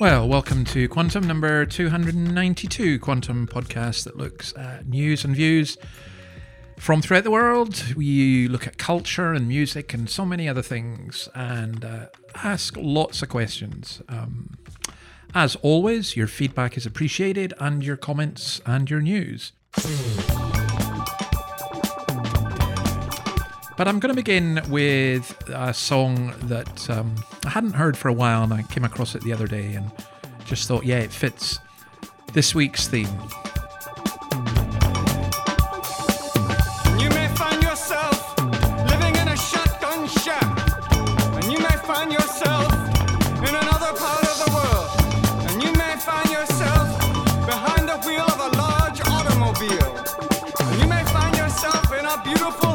Well, welcome to Quantum number 292, Quantum podcast that looks at news and views from throughout the world. We look at culture and music and so many other things and uh, ask lots of questions. Um, as always, your feedback is appreciated and your comments and your news. But I'm going to begin with a song that um, I hadn't heard for a while, and I came across it the other day and just thought, yeah, it fits this week's theme. Beautiful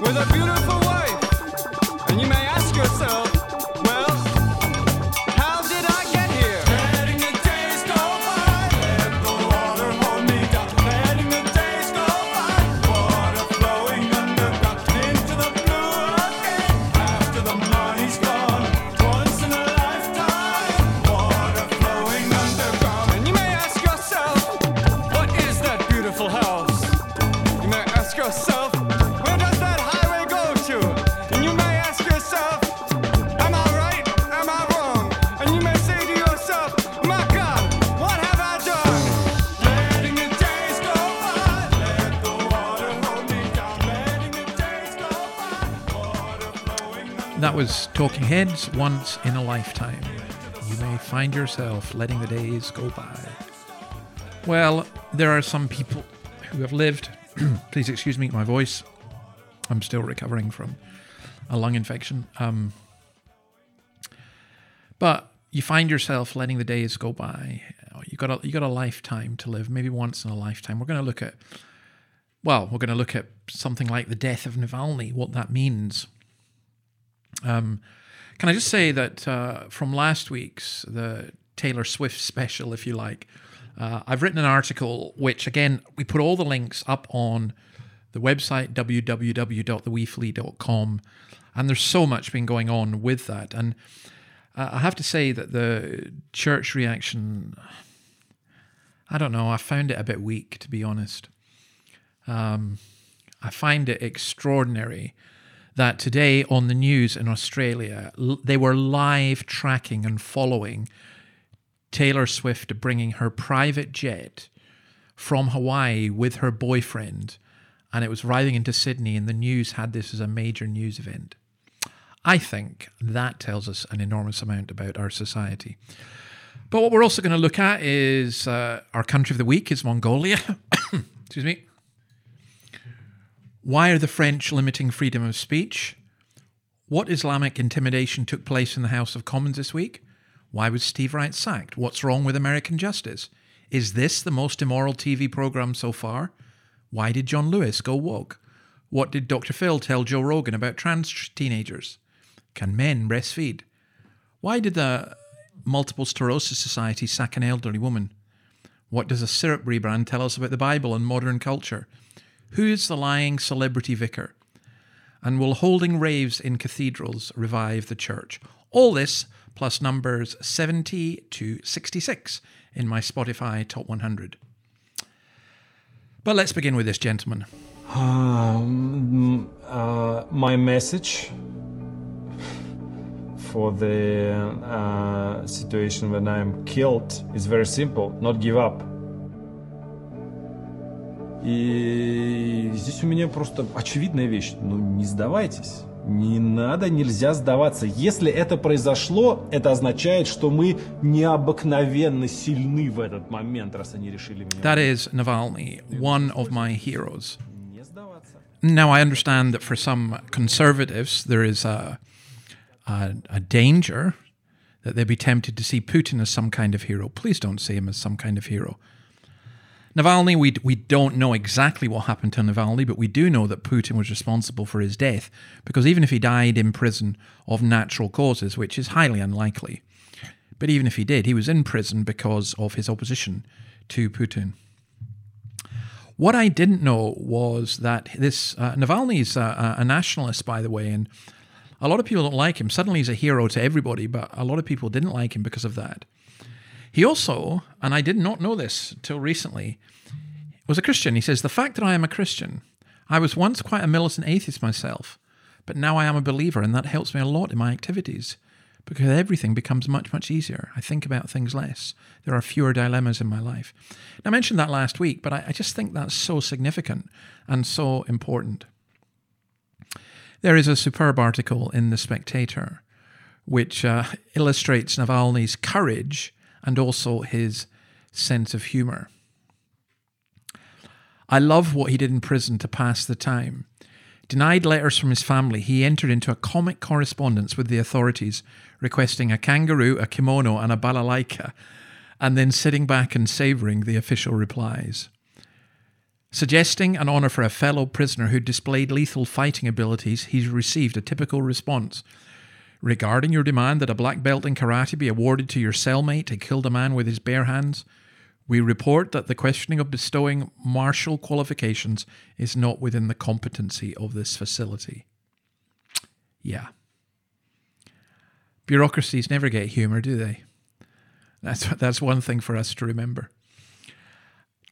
with a beautiful wife, and you may ask yourself, Talking Heads, Once in a Lifetime. You may find yourself letting the days go by. Well, there are some people who have lived, please excuse me, my voice. I'm still recovering from a lung infection. Um, but you find yourself letting the days go by. You got a you got a lifetime to live, maybe once in a lifetime. We're going to look at well, we're going to look at something like the death of Navalny, what that means. Um, can I just say that uh, from last week's the Taylor Swift special, if you like, uh, I've written an article which again we put all the links up on the website www.theweeflea.com, and there's so much been going on with that, and uh, I have to say that the church reaction, I don't know, I found it a bit weak to be honest. Um, I find it extraordinary that today on the news in Australia, they were live tracking and following Taylor Swift bringing her private jet from Hawaii with her boyfriend, and it was arriving into Sydney, and the news had this as a major news event. I think that tells us an enormous amount about our society. But what we're also going to look at is uh, our country of the week is Mongolia. Excuse me. Why are the French limiting freedom of speech? What Islamic intimidation took place in the House of Commons this week? Why was Steve Wright sacked? What's wrong with American justice? Is this the most immoral TV program so far? Why did John Lewis go woke? What did Dr. Phil tell Joe Rogan about trans teenagers? Can men breastfeed? Why did the Multiple Sclerosis Society sack an elderly woman? What does a syrup rebrand tell us about the Bible and modern culture? Who is the lying celebrity vicar? And will holding raves in cathedrals revive the church? All this plus numbers 70 to 66 in my Spotify Top 100. But let's begin with this gentleman. Um, uh, my message for the uh, situation when I'm killed is very simple: not give up. И здесь у меня просто очевидная вещь. Ну, не сдавайтесь. Не надо, нельзя сдаваться. Если это произошло, это означает, что мы необыкновенно сильны в этот момент, раз они решили меня... That is Navalny, one of my heroes. Now, I understand that for some conservatives, there is a, a, a danger that they'd be tempted to see Putin as some kind of hero. Please don't see him as some kind of hero. Navalny, we, we don't know exactly what happened to Navalny, but we do know that Putin was responsible for his death, because even if he died in prison of natural causes, which is highly unlikely, but even if he did, he was in prison because of his opposition to Putin. What I didn't know was that this uh, Navalny is a nationalist, by the way, and a lot of people don't like him. Suddenly he's a hero to everybody, but a lot of people didn't like him because of that. He also, and I did not know this till recently, was a Christian. He says, The fact that I am a Christian, I was once quite a militant atheist myself, but now I am a believer, and that helps me a lot in my activities because everything becomes much, much easier. I think about things less. There are fewer dilemmas in my life. Now, I mentioned that last week, but I, I just think that's so significant and so important. There is a superb article in The Spectator which uh, illustrates Navalny's courage and also his sense of humour. I love what he did in prison to pass the time. Denied letters from his family, he entered into a comic correspondence with the authorities, requesting a kangaroo, a kimono, and a balalaika, and then sitting back and savouring the official replies. Suggesting an honour for a fellow prisoner who displayed lethal fighting abilities, he received a typical response. Regarding your demand that a black belt in karate be awarded to your cellmate who killed a man with his bare hands, we report that the questioning of bestowing martial qualifications is not within the competency of this facility. Yeah. Bureaucracies never get humour, do they? That's, that's one thing for us to remember.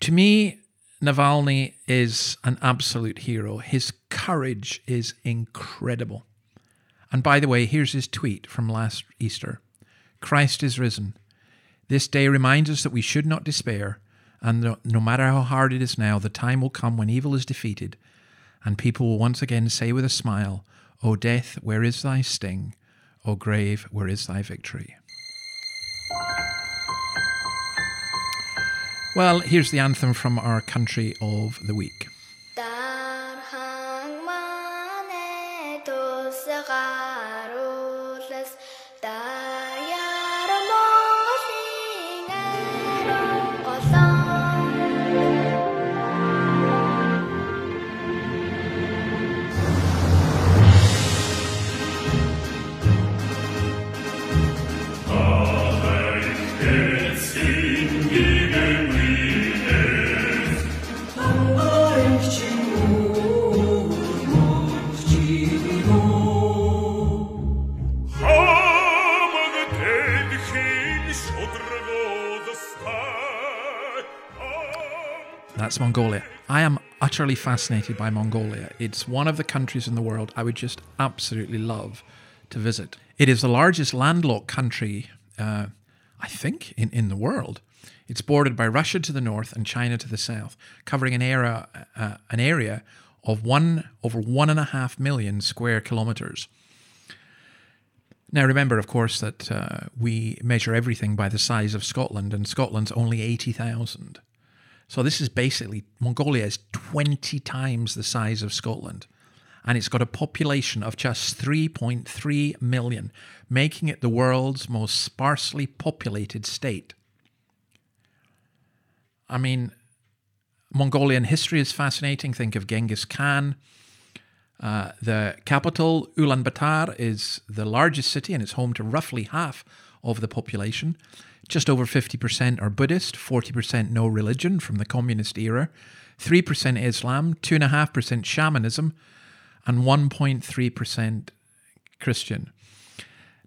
To me, Navalny is an absolute hero. His courage is incredible. And by the way, here's his tweet from last Easter Christ is risen. This day reminds us that we should not despair, and no, no matter how hard it is now, the time will come when evil is defeated, and people will once again say with a smile, O death, where is thy sting? O grave, where is thy victory? Well, here's the anthem from our country of the week. That's Mongolia. I am utterly fascinated by Mongolia. It's one of the countries in the world I would just absolutely love to visit. It is the largest landlocked country, uh, I think, in, in the world. It's bordered by Russia to the north and China to the south, covering an area, uh, an area of one over one and a half million square kilometers. Now, remember, of course, that uh, we measure everything by the size of Scotland, and Scotland's only 80,000. So this is basically Mongolia is 20 times the size of Scotland and it's got a population of just 3.3 million, making it the world's most sparsely populated state. I mean, Mongolian history is fascinating. Think of Genghis Khan. Uh, the capital, Ulaanbaatar, is the largest city and it's home to roughly half of the population. Just over 50% are Buddhist, 40% no religion from the communist era, 3% Islam, 2.5% shamanism, and 1.3% Christian.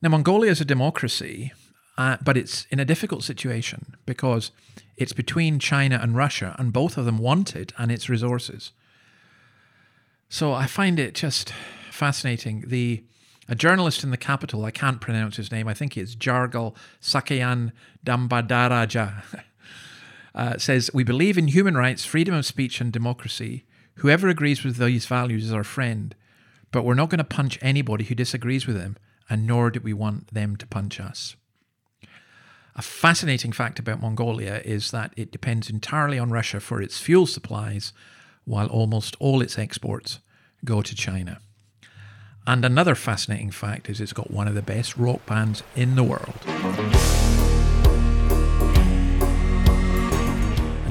Now, Mongolia is a democracy, uh, but it's in a difficult situation because it's between China and Russia, and both of them want it and its resources. So I find it just fascinating. The a journalist in the capital, I can't pronounce his name, I think it's Jargal Sakayan Dambadaraja, uh, says, We believe in human rights, freedom of speech, and democracy. Whoever agrees with these values is our friend, but we're not going to punch anybody who disagrees with them, and nor do we want them to punch us. A fascinating fact about Mongolia is that it depends entirely on Russia for its fuel supplies, while almost all its exports go to China. And another fascinating fact is it's got one of the best rock bands in the world.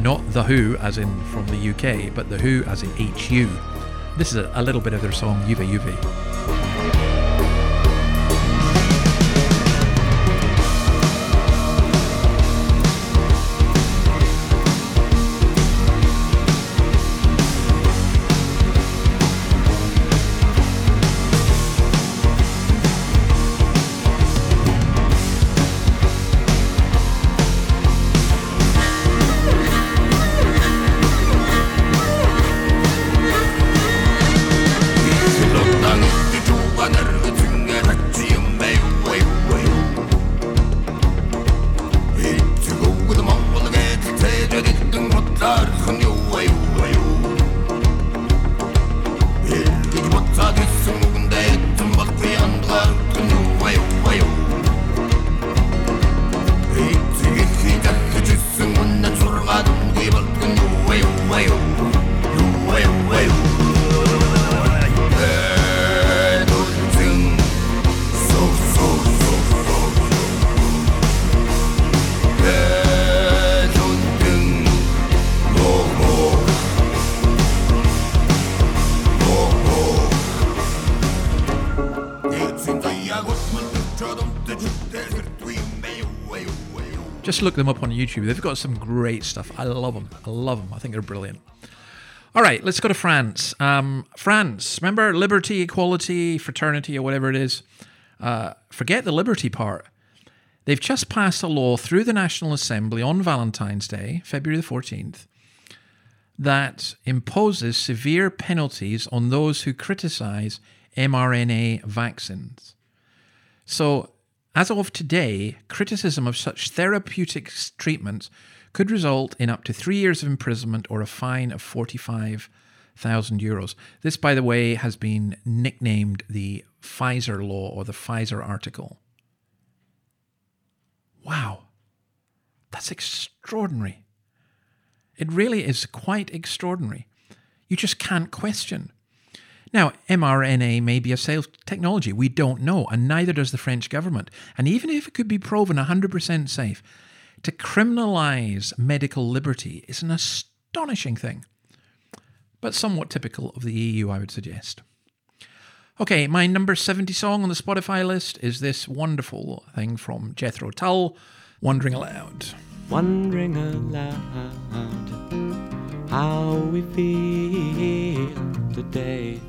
Not The Who, as in from the UK, but The Who, as in HU. This is a, little bit of their song Yuve Yuve. Just look them up on YouTube. They've got some great stuff. I love them. I love them. I think they're brilliant. All right, let's go to France. Um, France, remember liberty, equality, fraternity, or whatever it is? Uh, forget the liberty part. They've just passed a law through the National Assembly on Valentine's Day, February the 14th, that imposes severe penalties on those who criticize mRNA vaccines. So, as of today, criticism of such therapeutic treatments could result in up to three years of imprisonment or a fine of 45,000 euros. This, by the way, has been nicknamed the Pfizer law or the Pfizer article. Wow. That's extraordinary. It really is quite extraordinary. You just can't question. Now, mRNA may be a safe technology. We don't know, and neither does the French government. And even if it could be proven 100% safe, to criminalize medical liberty is an astonishing thing, but somewhat typical of the EU, I would suggest. Okay, my number 70 song on the Spotify list is this wonderful thing from Jethro Tull, Wondering Aloud. wondering aloud how we feel today.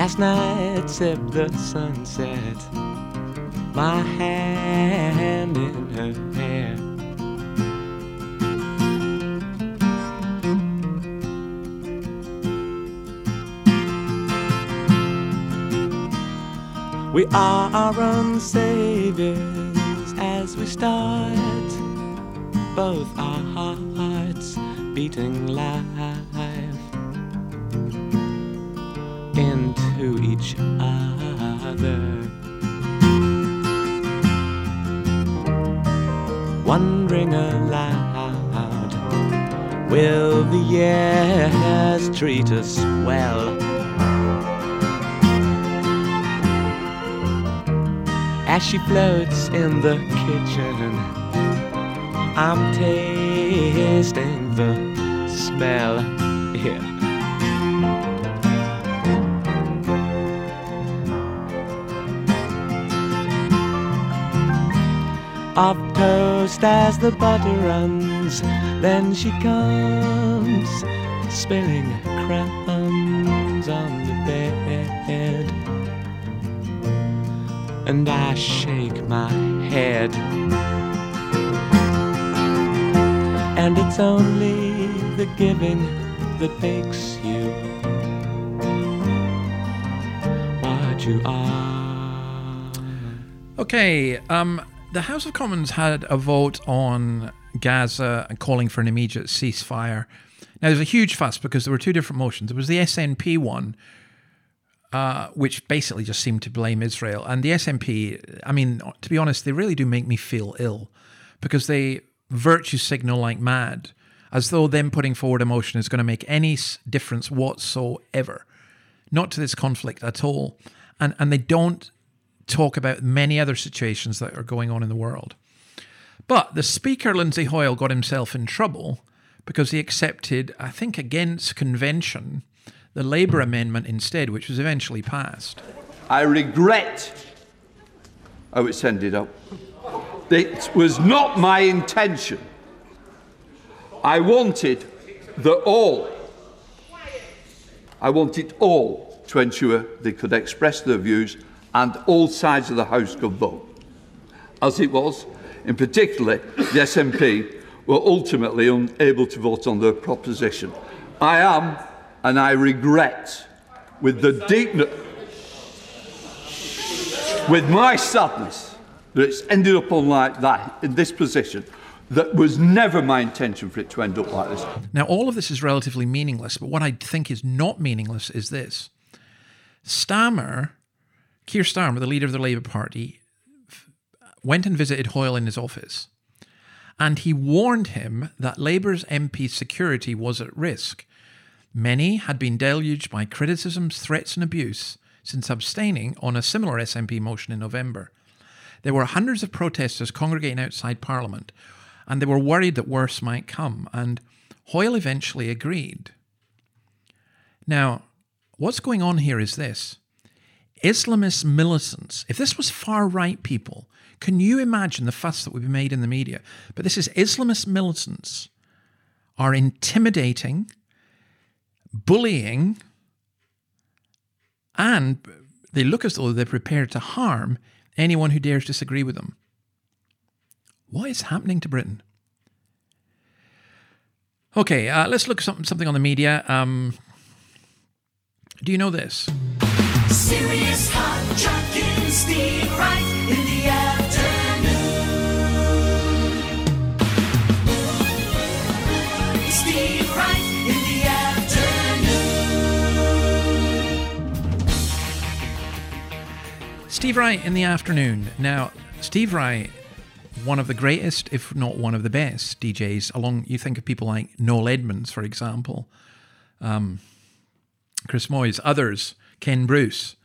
Last night sipped the sunset, my hand in her hair. We are our own saviors as we start, both our hearts beating live into each other. Wondering aloud, will the years treat us well? As she floats in the kitchen, I'm tasting the smell. Yeah. Of toast as the butter runs, then she comes, spilling crumbs on the bed and I shake my head. And it's only the giving that makes you what you are. Okay, um, the House of Commons had a vote on Gaza and calling for an immediate ceasefire. Now, there's a huge fuss because there were two different motions. There was the SNP one, uh, which basically just seemed to blame Israel. And the SNP, I mean, to be honest, they really do make me feel ill because they virtue signal like mad. as though them putting forward a motion is going to make any difference whatsoever, not to this conflict at all. And, and they don't talk about many other situations that are going on in the world. But the Speaker, Lindsay Hoyle, got himself in trouble because he accepted, I think, against convention, the Labour amendment instead, which was eventually passed. I regret oh, how it's ended up. It was not my intention. I wanted the all. I wanted all to ensure they could express their views and all sides of the House could vote. As it was, in particular, the SNP were ultimately unable to vote on their proposition. I am, and I regret, with the deep, with my sadness, that it's ended up on like that in this position. That was never my intention for it to end up like this. Now, all of this is relatively meaningless, but what I think is not meaningless is this. Stammer, Keir Starmer, the leader of the Labour Party, went and visited Hoyle in his office, and he warned him that Labour's MP security was at risk. Many had been deluged by criticisms, threats, and abuse since abstaining on a similar SNP motion in November. There were hundreds of protesters congregating outside Parliament, and they were worried that worse might come, and Hoyle eventually agreed. Now, what's going on here is this Islamist militants, if this was far right people, can you imagine the fuss that would be made in the media? But this is Islamist militants are intimidating, bullying, and they look as though they're prepared to harm anyone who dares disagree with them. What is happening to Britain? Okay, uh, let's look at something, something on the media. Um, do you know this? Serious hot chucking Steve Wright in the afternoon. Steve Wright in the afternoon. Steve Wright in the afternoon. Now, Steve Wright, one of the greatest, if not one of the best DJs, along, you think of people like Noel Edmonds, for example, um, Chris Moyles, others, Ken Bruce.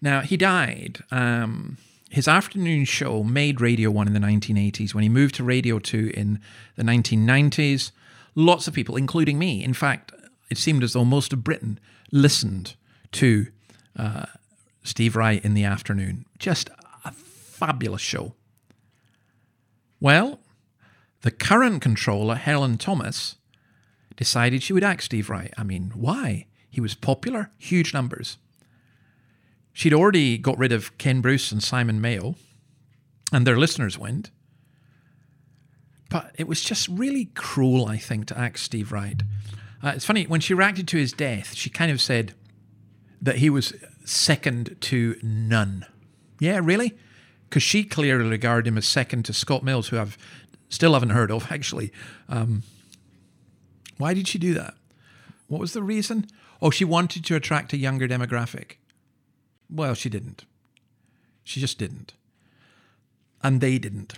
Now, he died. Um, his afternoon show made Radio 1 in the 1980s. When he moved to Radio 2 in the 1990s, lots of people, including me, in fact, it seemed as though most of Britain listened to uh, Steve Wright in the afternoon. Just a fabulous show. Well, the current controller, Helen Thomas, decided she would axe Steve Wright. I mean, why? He was popular, huge numbers. She'd already got rid of Ken Bruce and Simon Mayo, and their listeners went. But it was just really cruel, I think, to axe Steve Wright. Uh, it's funny, when she reacted to his death, she kind of said that he was second to none. Yeah, really? Because she clearly regarded him as second to Scott Mills, who I've still haven't heard of, actually. Um, why did she do that? What was the reason? Oh, she wanted to attract a younger demographic. Well, she didn't. She just didn't. And they didn't.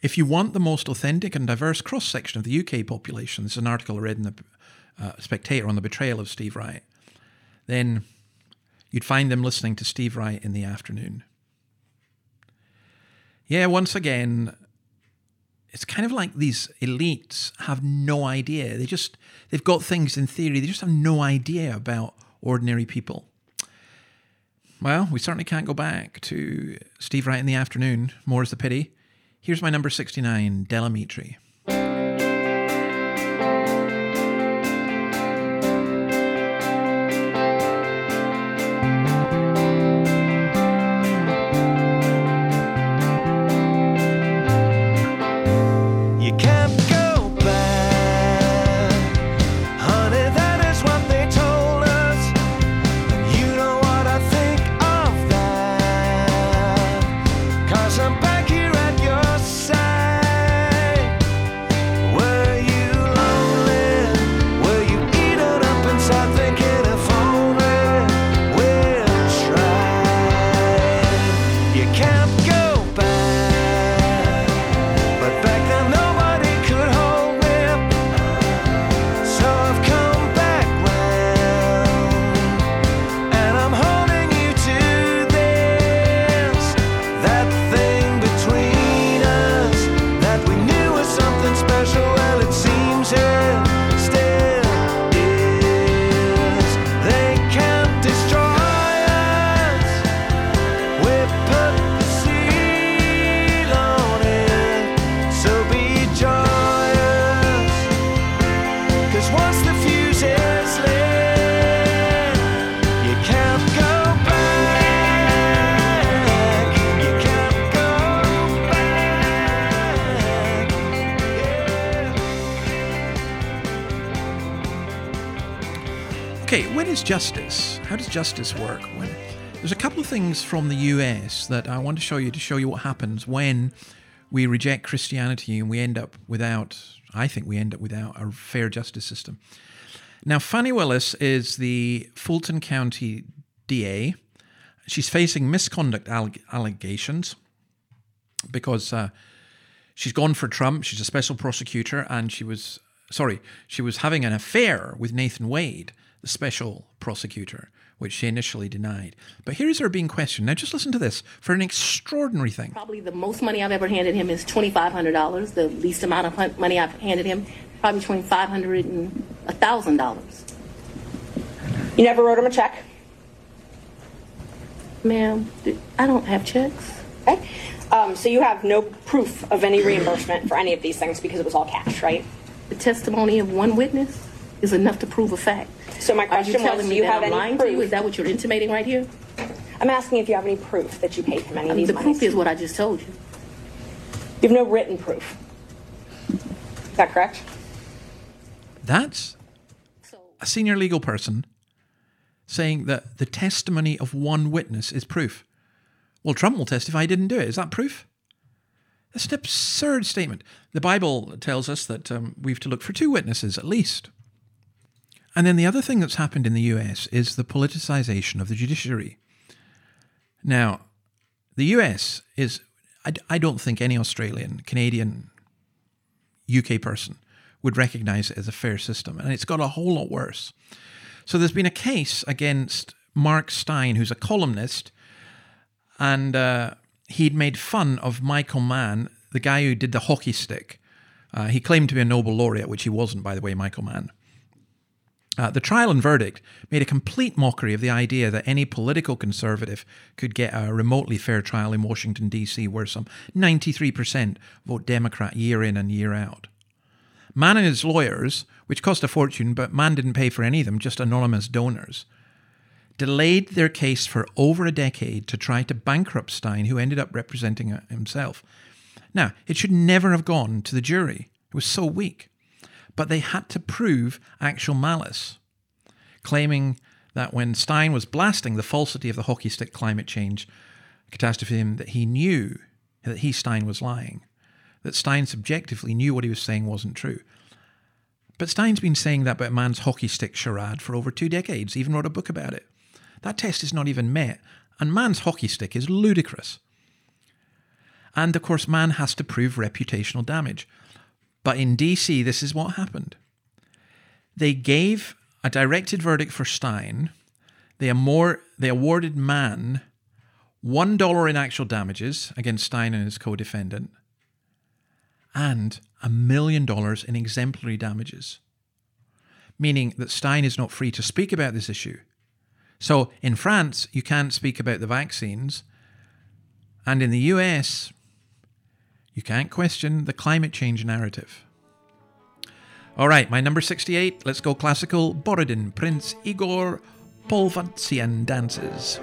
If you want the most authentic and diverse cross section of the UK population, this is an article I read in the uh, Spectator on the betrayal of Steve Wright, then you'd find them listening to Steve Wright in the afternoon. Yeah, once again, it's kind of like these elites have no idea. They just, they've got things in theory, they just have no idea about ordinary people. Well, we certainly can't go back to Steve Wright in the afternoon. More is the pity. Here's my number 69, Del Amitri. Justice? How does justice work? When there's a couple of things from the US that I want to show you to show you what happens when we reject Christianity and we end up without. I think we end up without a fair justice system. Now, Fani Willis is the Fulton County DA. She's facing misconduct alleg- allegations because uh, she's gone for Trump. She's a special prosecutor, and she was sorry, she was having an affair with Nathan Wade, the special prosecutor, which she initially denied. But here's her being questioned. Now, just listen to this for an extraordinary thing. Probably the most money I've ever handed him is $2,500. The least amount of money I've handed him, probably between $500 and $1,000. You never wrote him a check? Ma'am, I don't have checks. Okay. Um, so you have no proof of any reimbursement for any of these things because it was all cash, right? The testimony of one witness is enough to prove a fact. So my Are question you was, telling do me you that have I'm any lying proof? to you? Is that what you're intimating right here? I'm asking if you have any proof that you paid him any of these the monies. proof is what I just told you. You have no written proof. Is that correct? That's a senior legal person saying that the testimony of one witness is proof. Well, Trump will testify he didn't do it. Is that proof? That's an absurd statement. The Bible tells us that um, we've to look for two witnesses at least. And then the other thing that's happened in the US is the politicization of the judiciary. Now, the US is, I, I don't think any Australian, Canadian, UK person would recognize it as a fair system. And it's got a whole lot worse. So there's been a case against Mark Steyn, who's a columnist, and uh, he'd made fun of Michael Mann, the guy who did the hockey stick. Uh, he claimed to be a Nobel laureate, which he wasn't, by the way, Michael Mann. Uh, the trial and verdict made a complete mockery of the idea that any political conservative could get a remotely fair trial in Washington, D.C., where some 93% vote Democrat year in and year out. Mann and his lawyers, which cost a fortune, but Mann didn't pay for any of them, just anonymous donors, delayed their case for over a decade to try to bankrupt Steyn, who ended up representing himself. Now, it should never have gone to the jury. It was so weak. But they had to prove actual malice, claiming that when Steyn was blasting the falsity of the hockey stick climate change catastrophe, that he knew that he, Steyn, was lying, that Steyn subjectively knew what he was saying wasn't true. But Steyn's been saying that about Mann's hockey stick charade for over two decades, even wrote a book about it. That test is not even met, and Mann's hockey stick is ludicrous. And of course, Mann has to prove reputational damage. But in DC, this is what happened. They gave a directed verdict for Steyn. They, amor- they awarded Mann $1 in actual damages against Steyn and his co defendant, and a million dollars in exemplary damages, meaning that Steyn is not free to speak about this issue. So in France, you can't speak about the vaccines, and in the US, you can't question the climate change narrative. All right, my number 68, let's go classical Borodin, Prince Igor Polovtsian dances.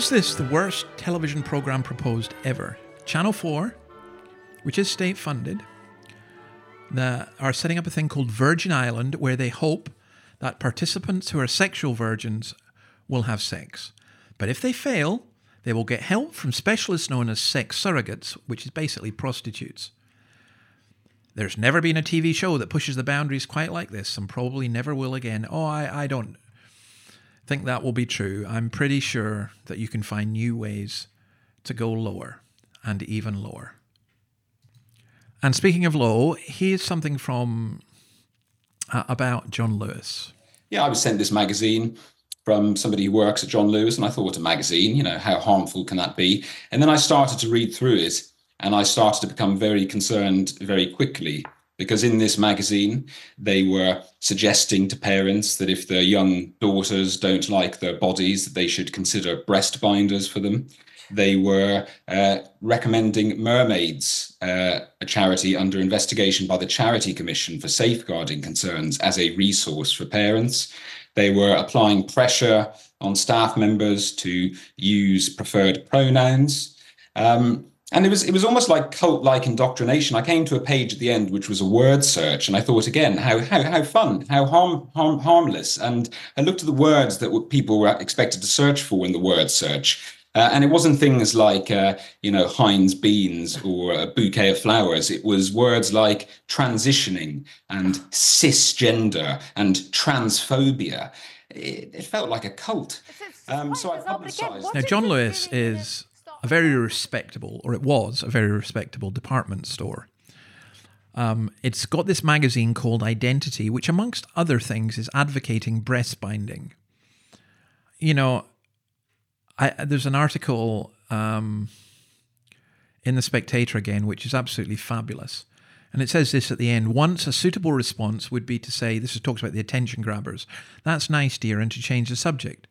Is this the worst television program proposed ever? Channel 4, which is state funded, the, are setting up a thing called Virgin Island where they hope that participants who are sexual virgins will have sex. But if they fail, they will get help from specialists known as sex surrogates, which is basically prostitutes. There's never been a TV show that pushes the boundaries quite like this, and probably never will again. Oh, I, I don't think that will be true. I'm pretty sure that you can find new ways to go lower and even lower. And speaking of low, here's something from uh, about John Lewis. Yeah, I was sent this magazine from somebody who works at John Lewis, and I thought what a magazine, you know, how harmful can that be? And then I started to read through it, and I started to become very concerned very quickly because in this magazine they were suggesting to parents that if their young daughters don't like their bodies, that they should consider breast binders for them. They were uh, recommending Mermaids, uh, a charity under investigation by the Charity Commission for Safeguarding Concerns, as a resource for parents. They were applying pressure on staff members to use preferred pronouns. Um, and it was it was almost like cult-like indoctrination. I came to a page at the end which was a word search, and I thought again, how how how fun, how harm, harm harmless. And I looked at the words that were, people were expected to search for in the word search, uh, and it wasn't things like uh, you know Heinz beans or a bouquet of flowers. It was words like transitioning and cisgender and transphobia. It, it felt like a cult. Um, so I publicised. Now, John Lewis is a very respectable, or it was a very respectable department store. Um, it's got this magazine called Identity, which, amongst other things, is advocating breast binding. You know, I, there's an article um, in the Spectator again, which is absolutely fabulous. And it says this at the end once a suitable response would be to say, this is, talks about the attention grabbers. That's nice, dear, and to change the subject.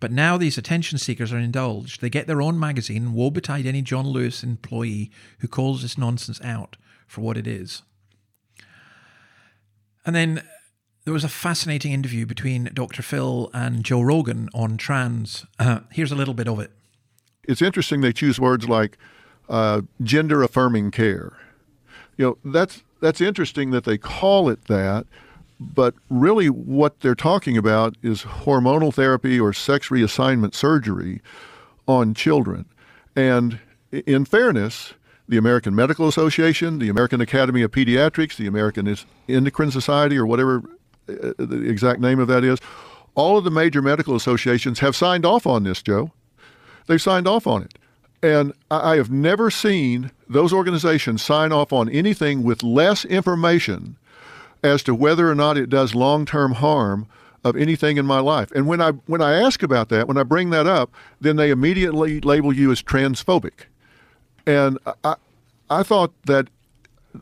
But now these attention seekers are indulged. They get their own magazine, woe betide any John Lewis employee who calls this nonsense out for what it is. And then there was a fascinating interview between Dr. Phil and Joe Rogan on trans. Uh, here's a little bit of it. It's interesting they choose words like uh, gender affirming care. You know, that's that's interesting that they call it that, but really what they're talking about is hormonal therapy or sex reassignment surgery on children. And in fairness, the American Medical Association, the American Academy of Pediatrics, the American Endocrine Society, or whatever uh, the exact name of that is, all of the major medical associations have signed off on this, Joe. They've signed off on it. And I have never seen those organizations sign off on anything with less information as to whether or not it does long-term harm of anything in my life. And when I when I ask about that, when I bring that up, then they immediately label you as transphobic. And I I thought that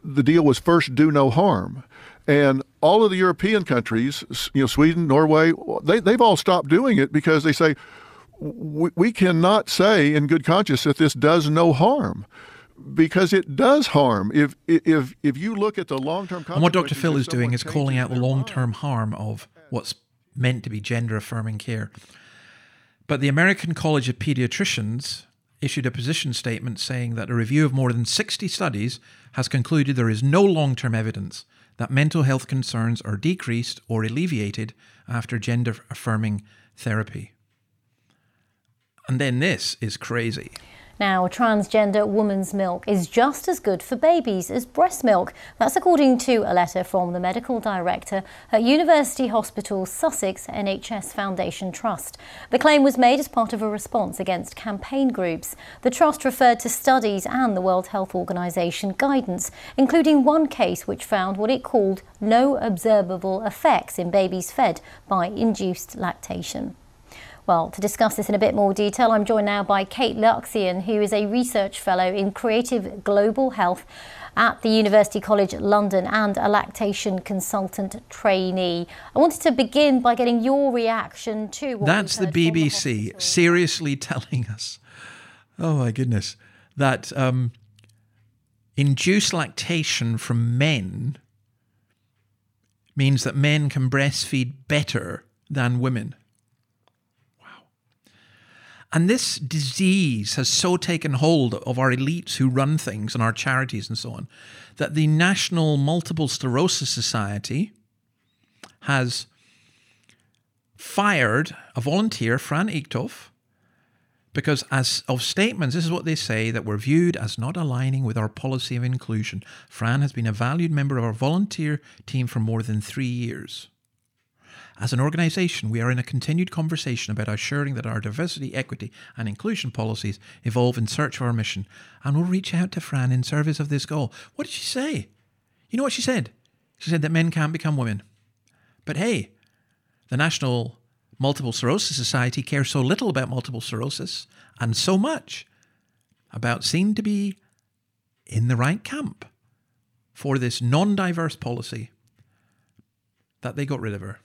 the deal was first do no harm. And all of the European countries, you know, Sweden, Norway, they, they've all stopped doing it because they say, we, we cannot say in good conscience that this does no harm because it does harm. If if if you look at the long term, and what Dr. Phil is doing is calling out the long term harm of what's meant to be gender affirming care. But the American College of Pediatricians issued a position statement saying that a review of more than 60 studies has concluded there is no long term evidence that mental health concerns are decreased or alleviated after gender affirming therapy. And then this is crazy. Now, transgender woman's milk is just as good for babies as breast milk. That's according to a letter from the medical director at University Hospital Sussex NHS Foundation Trust. The claim was made as part of a response against campaign groups. The trust referred to studies and the World Health Organization guidance, including one case which found what it called no observable effects in babies fed by induced lactation. Well, to discuss this in a bit more detail, I'm joined now by Kate Luxian, who is a research fellow in creative global health at the University College London and a lactation consultant trainee. I wanted to begin by getting your reaction to what That's the we've heard from BBC seriously telling us, oh my goodness, that um, induced lactation from men means that men can breastfeed better than women. And this disease has so taken hold of our elites who run things and our charities and so on that the National Multiple Sclerosis Society has fired a volunteer, Fran Eichthoff, because as of statements, this is what they say that were viewed as not aligning with our policy of inclusion. Fran has been a valued member of our volunteer team for more than three years. As an organisation, we are in a continued conversation about assuring that our diversity, equity, and inclusion policies evolve in search of our mission, and we'll reach out to Fran in service of this goal. What did she say? You know what she said? She said that men can't become women. But hey, the National Multiple Sclerosis Society cares so little about multiple sclerosis and so much about seem to be in the right camp for this non diverse policy that they got rid of her.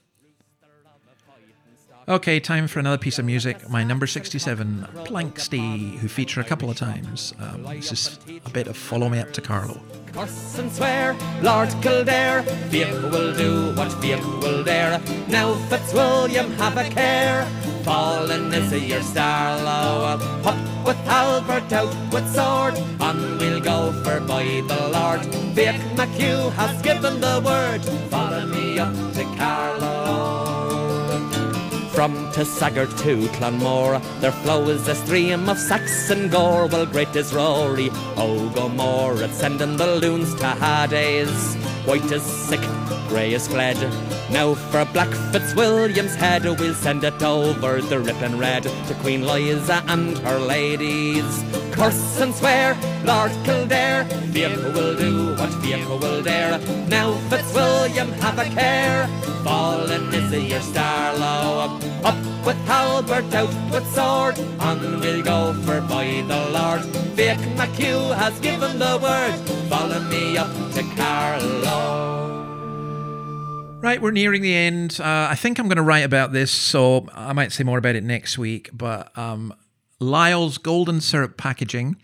Okay, time for another piece of music. My number 67, Planxty, who feature a couple of times. Um, this is a bit of Follow Me Up to Carlow. curse and swear, Lord Kildare, Fiach will do what Fiach will dare. Now Fitzwilliam, have a care. Fallen is your star low. Up with halbert, out with sword. On we'll go for by the Lord. Fiach McHugh has given the word. Follow me up to Carlow. From Tassagart to Clonmore, there flows a stream of Saxon gore. Well, great is Rory, Ogomore, it's sending the loons to Hades. White is sick, grey is fled. Now for Black Fitzwilliam's head, we'll send it over the ripping red to Queen Liza and her ladies. Curse and swear, Lord Kildare, Fiach will do what Fiach will dare. Now Fitzwilliam, have a care. Fallen is your star low. Up with halbert, out with sword. On we'll go for by the Lord. Fiach McHugh has given the word. Follow me up to Carlow. Right, we're nearing the end. Uh, I think I'm going to write about this, so I might say more about it next week. But um, Lyle's Golden Syrup Packaging,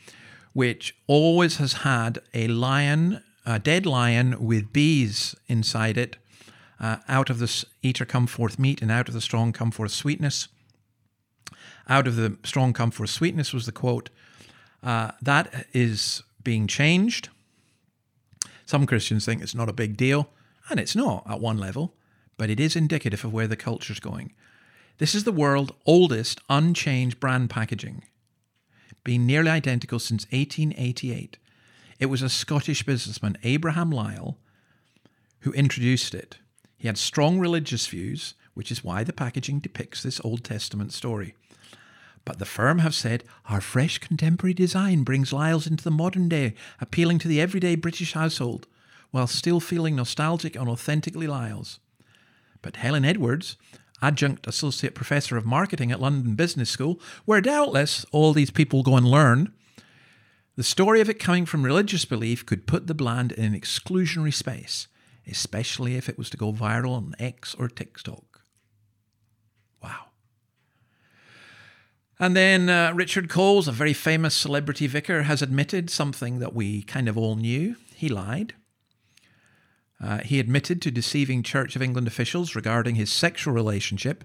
which always has had a lion, a dead lion with bees inside it. Uh, out of the eater come forth meat, and out of the strong come forth sweetness. Out of the strong come forth sweetness was the quote. Uh, that is being changed. Some Christians think it's not a big deal, and it's not at one level, but it is indicative of where the culture's going. This is the world's oldest unchanged brand packaging, being nearly identical since 1888. It was a Scottish businessman, Abraham Lyle, who introduced it. He had strong religious views, which is why the packaging depicts this Old Testament story. But the firm have said our fresh contemporary design brings Lyle's into the modern day, appealing to the everyday British household, while still feeling nostalgic and authentically Lyle's. But Helen Edwards, adjunct associate professor of marketing at London Business School, where doubtless all these people go and learn, the story of it coming from religious belief could put the bland in an exclusionary space, especially if it was to go viral on X or TikTok. Wow. And then uh, Richard Coles, a very famous celebrity vicar, has admitted something that we kind of all knew. He lied. Uh, he admitted to deceiving Church of England officials regarding his sexual relationship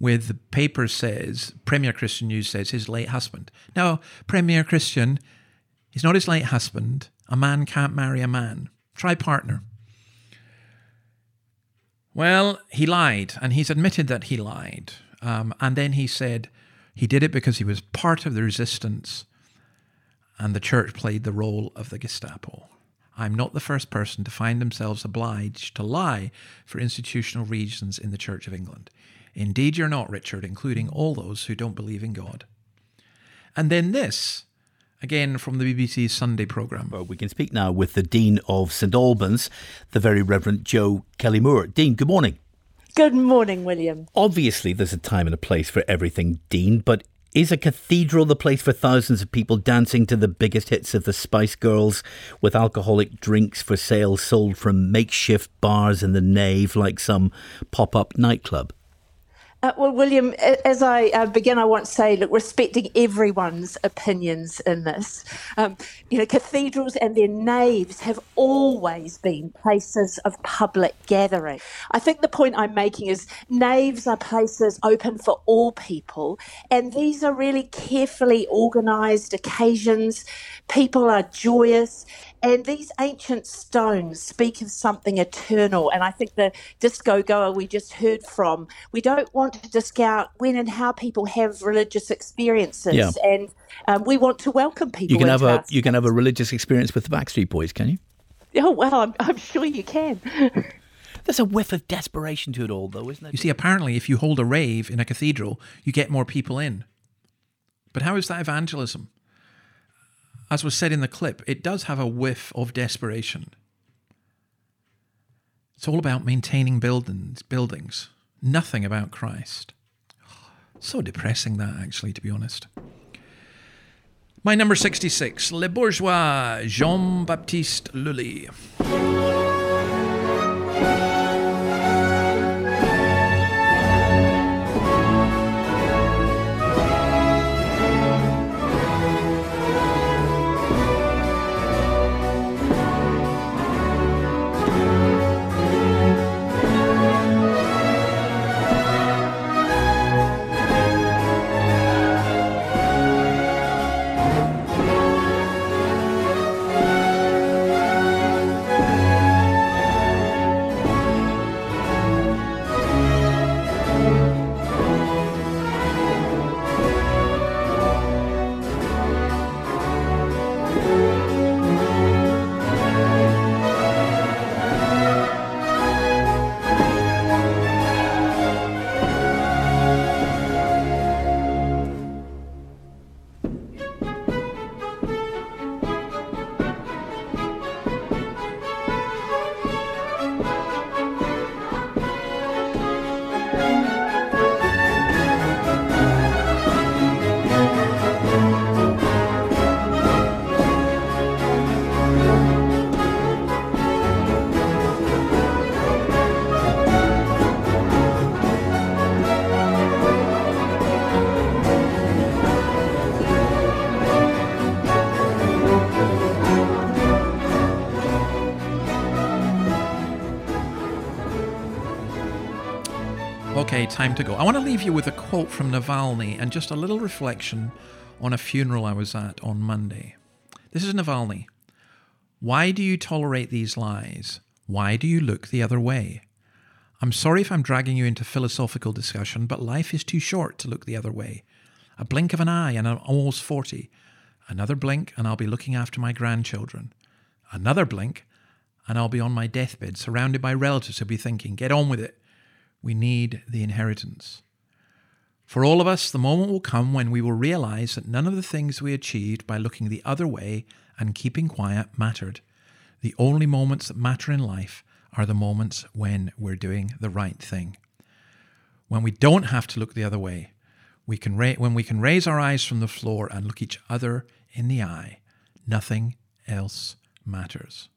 with, the paper says, Premier Christian News says, his late husband. Now, Premier Christian, he's not his late husband. A man can't marry a man. Try partner. Well, he lied, and he's admitted that he lied. Um, and then he said he did it because he was part of the resistance, and the church played the role of the Gestapo. I'm not the first person to find themselves obliged to lie for institutional reasons in the Church of England. Indeed, you're not, Richard, including all those who don't believe in God. And then this, again from the BBC's Sunday programme. Well, we can speak now with the Dean of St Albans, the very Reverend Jo Kelly Moore. Dean, good morning. Good morning, William. Obviously, there's a time and a place for everything, Dean, but is a cathedral the place for thousands of people dancing to the biggest hits of the Spice Girls with alcoholic drinks for sale sold from makeshift bars in the nave like some pop up nightclub? Uh, well, William, as I uh, begin, I want to say, look, respecting everyone's opinions in this, um, you know, cathedrals and their naves have always been places of public gathering. I think the point I'm making is naves are places open for all people, and these are really carefully organised occasions. People are joyous. And these ancient stones speak of something eternal. And I think the disco goer we just heard from, we don't want to discount when and how people have religious experiences. Yeah. And um, we want to welcome people. You can have a you can have a religious experience with the Backstreet Boys, can you? Oh, well, I'm, I'm sure you can. There's a whiff of desperation to it all, though, isn't there? You see, apparently, if you hold a rave in a cathedral, you get more people in. But how is that evangelism? As was said in the clip, it does have a whiff of desperation. It's all about maintaining buildings, buildings, nothing about Christ. So depressing that, actually, to be honest. My number 66, Le Bourgeois, Jean Baptiste Lully. Time to go. I want to leave you with a quote from Navalny and just a little reflection on a funeral I was at on Monday. This is Navalny. Why do you tolerate these lies? Why do you look the other way? I'm sorry if I'm dragging you into philosophical discussion, but life is too short to look the other way. A blink of an eye and I'm almost 40. Another blink and I'll be looking after my grandchildren. Another blink and I'll be on my deathbed surrounded by relatives who'll be thinking, get on with it. We need the inheritance. For all of us, the moment will come when we will realize that none of the things we achieved by looking the other way and keeping quiet mattered. The only moments that matter in life are the moments when we're doing the right thing. When we don't have to look the other way, we can ra- when we can raise our eyes from the floor and look each other in the eye, nothing else matters.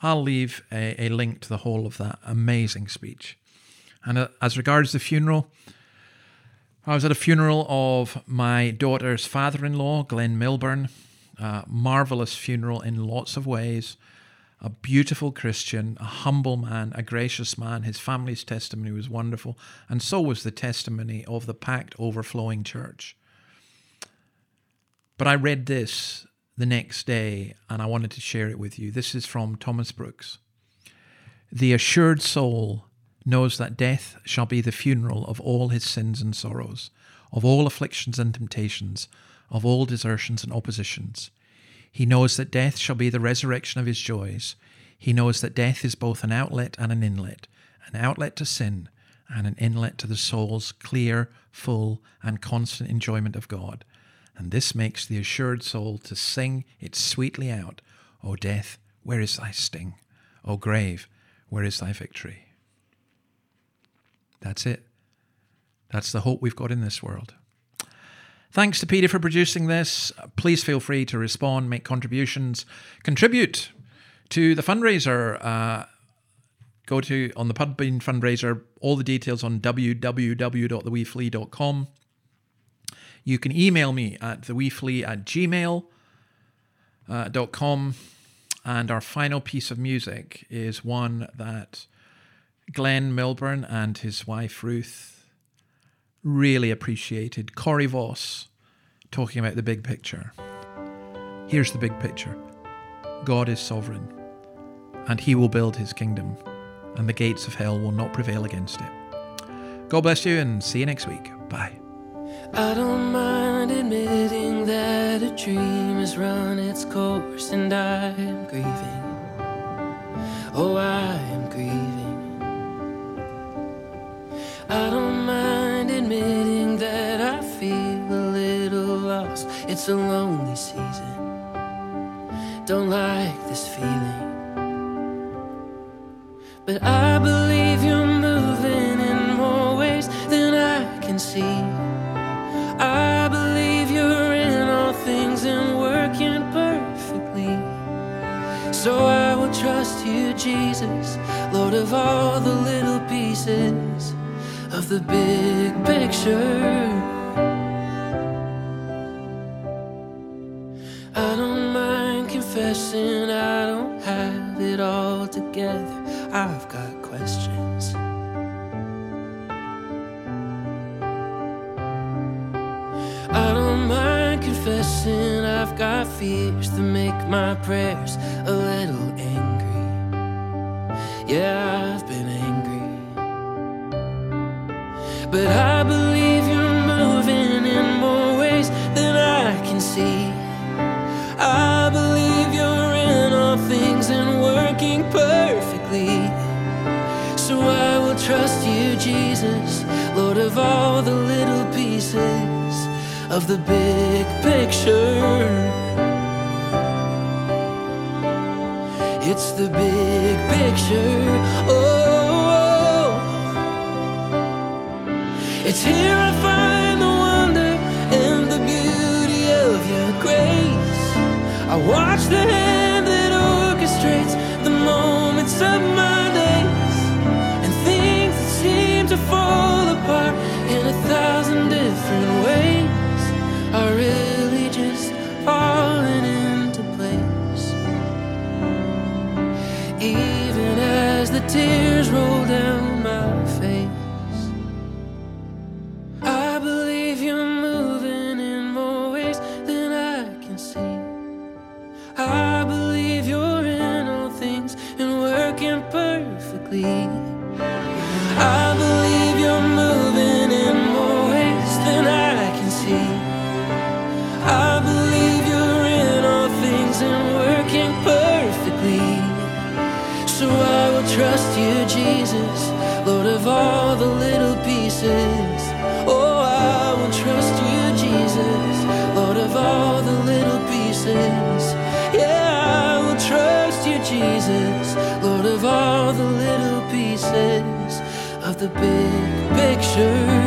I'll leave a, a link to the whole of that amazing speech. And uh, as regards the funeral, I was at a funeral of my daughter's father in law, Glenn Milburn. A marvelous funeral in lots of ways. A beautiful Christian, a humble man, a gracious man. His family's testimony was wonderful, and so was the testimony of the packed, overflowing church. But I read this the next day, and I wanted to share it with you. This is from Thomas Brooks. The assured soul knows that death shall be the funeral of all his sins and sorrows, of all afflictions and temptations, of all desertions and oppositions. He knows that death shall be the resurrection of his joys. He knows that death is both an outlet and an inlet, an outlet to sin and an inlet to the soul's clear, full, and constant enjoyment of God. And this makes the assured soul to sing it sweetly out, O death, where is thy sting? O grave, where is thy victory? That's it. That's the hope we've got in this world. Thanks to Peter for producing this. Please feel free to respond, make contributions, contribute to the fundraiser. Uh, go to on the Podbean fundraiser, all the details on www.theweeflea.com. You can email me at theweeflea at gmail.com. Uh, and our final piece of music is one that Glenn Milburn and his wife Ruth really appreciated. Corey Voss talking about the big picture. Here's the big picture God is sovereign, and he will build his kingdom, and the gates of hell will not prevail against it. God bless you, and see you next week. Bye. I don't mind admitting that a dream has run its course and I am grieving. Oh, I am grieving. I don't mind admitting that I feel a little lost. It's a lonely season. Don't like this feeling. But I believe you're moving in more ways than I can see. I believe you're in all things and working perfectly. So I will trust you, Jesus, Lord of all the little pieces of the big picture. I don't mind confessing I don't have it all together. I've got questions. I don't mind confessing I've got fears that make my prayers a little angry. Yeah, But I believe you're moving in more ways than I can see. I believe you're in all things and working perfectly. So I will trust you, Jesus, Lord of all the little pieces of the big picture. It's the big picture. Oh, as the big picture.